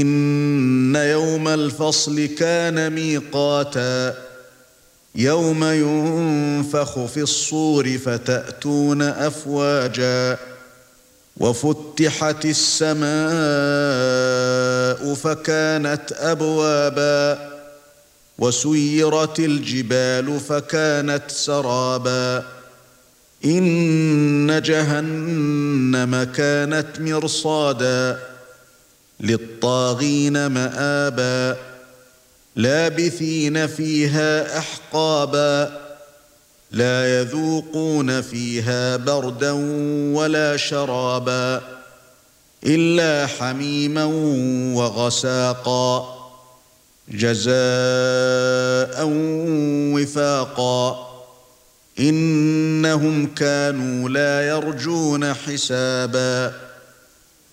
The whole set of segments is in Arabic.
إن يوم الفصل كان ميقاتا يوم ينفخ في الصور فتأتون أفواجا وفتحت السماء فكانت أبوابا وسيرت الجبال فكانت سرابا إن جهنم كانت مرصادا للطاغين مآبا لابثين فيها أحقابا لا يذوقون فيها بردا ولا شرابا إلا حميما وغساقا جزاء وفاقا. إنهم كانوا لا يرجون حسابا.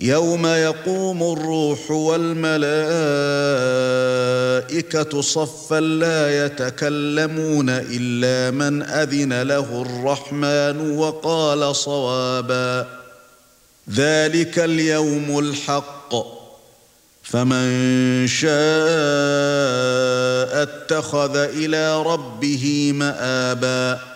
يوم يقوم الروح والملائكة صفا لا يتكلمون إلا من أذن له الرحمن وقال صوابا. ذلك اليوم الحق. فمن شاء اتخذ إلى ربه مآبا.